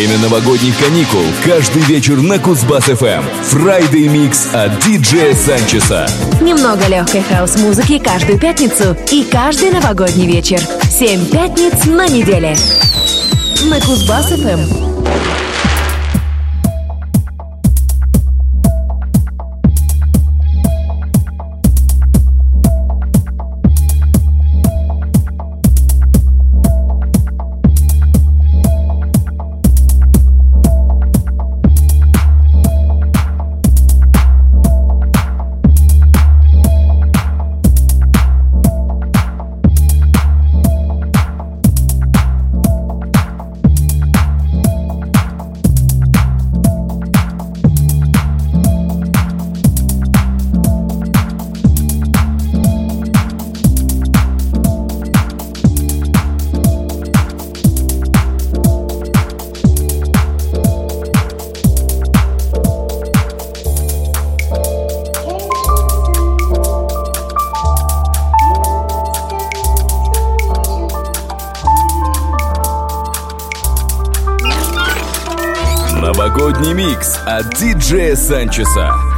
время новогодних каникул каждый вечер на Кузбасс-ФМ. Friday Mix от диджея Санчеса. Немного легкой хаус-музыки каждую пятницу и каждый новогодний вечер. Семь пятниц на неделе. На Кузбасс-ФМ. Новогодний Санчеса.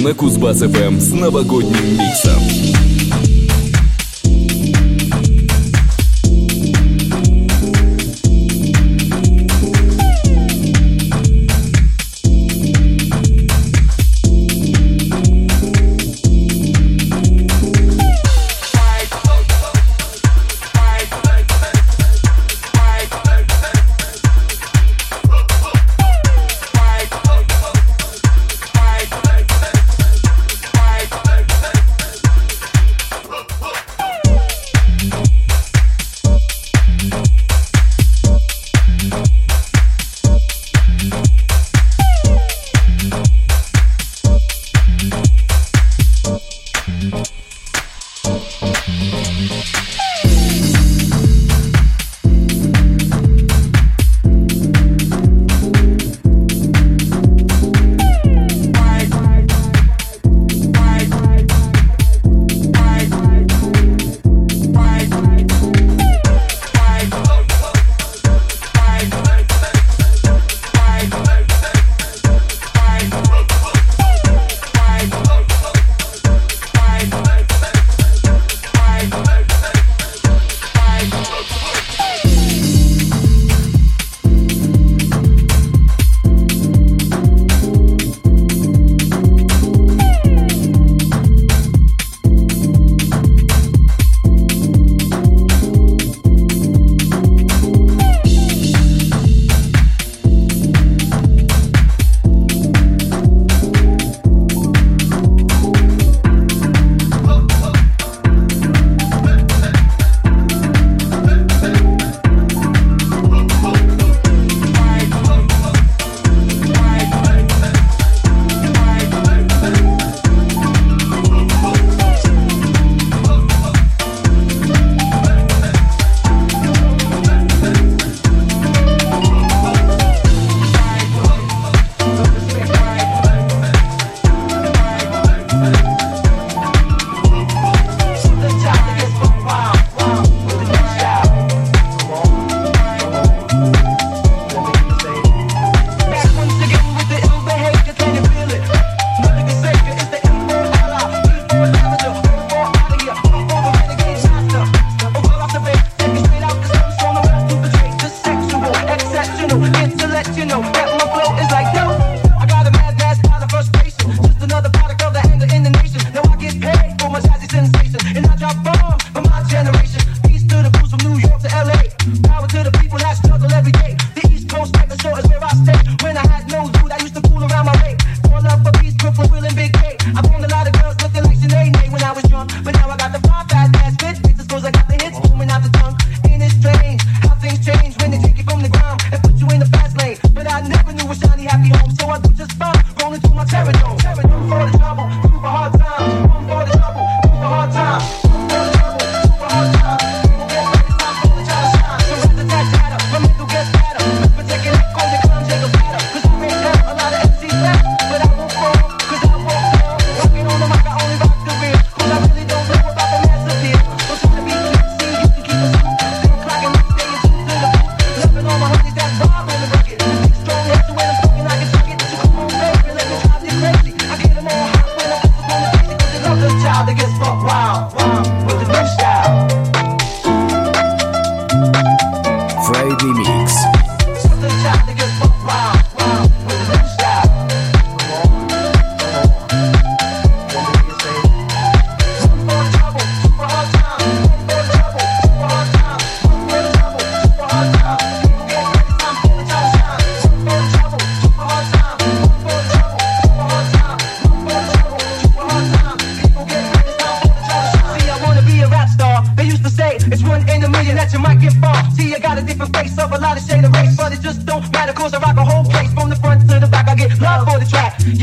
На Кузбасс-ФМ с новогодним миксом.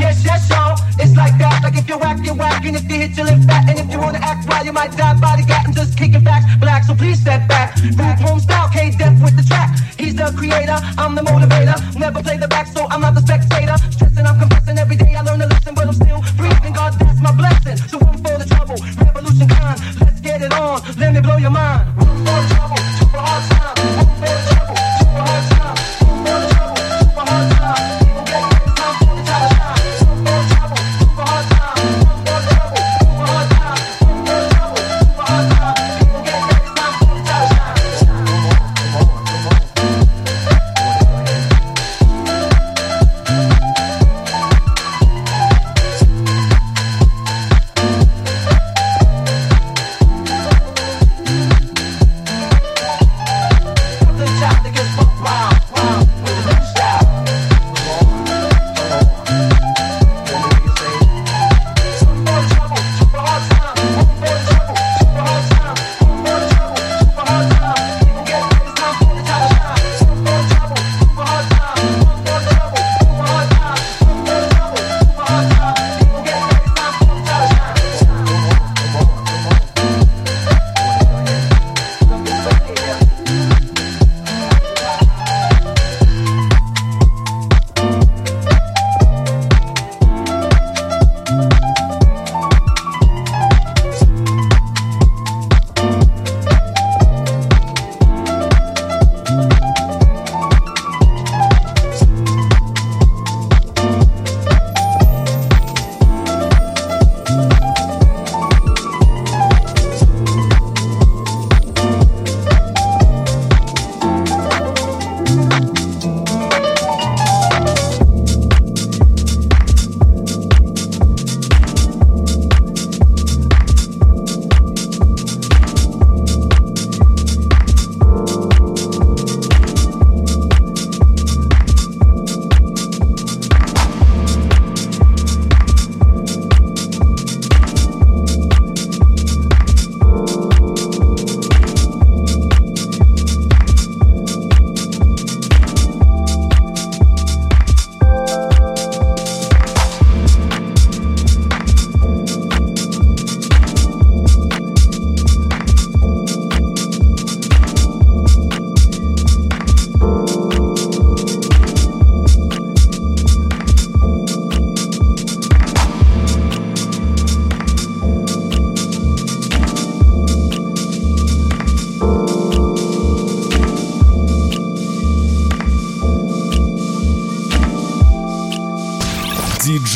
yes, yes, y'all. It's like that, like if you whack, you whack, and if you hit, your lip fat, and if you wanna act wild, you might die by the gap. I'm just kicking facts, black, so please step back. Group home style, K Death with the track. He's the creator, I'm the motivator. Never play the back, so I'm not the spectator.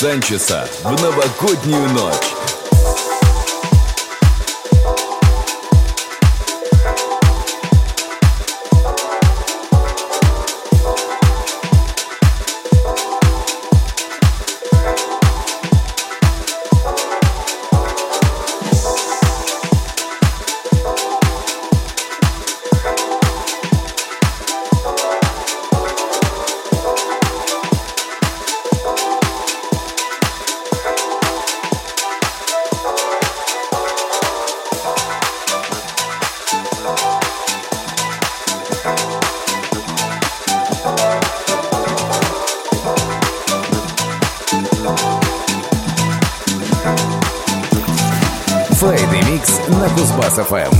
Санчеса в новогоднюю ночь. FM.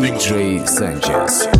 DJ Sanchez.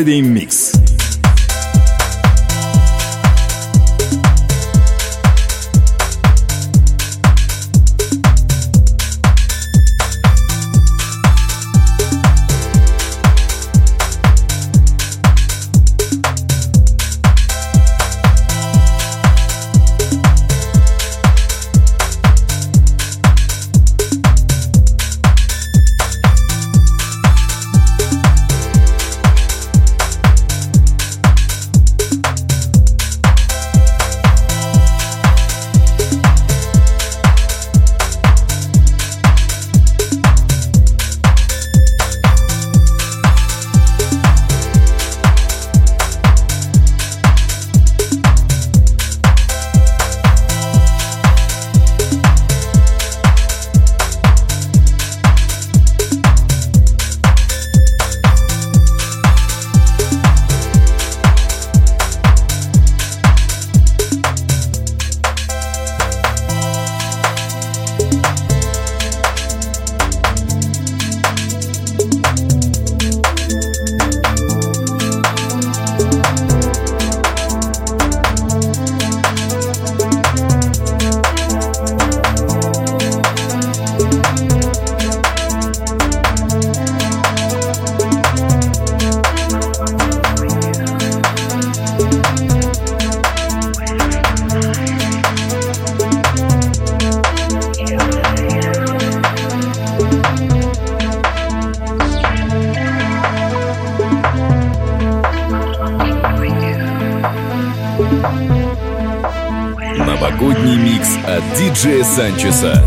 Friday Mix. Санчеса.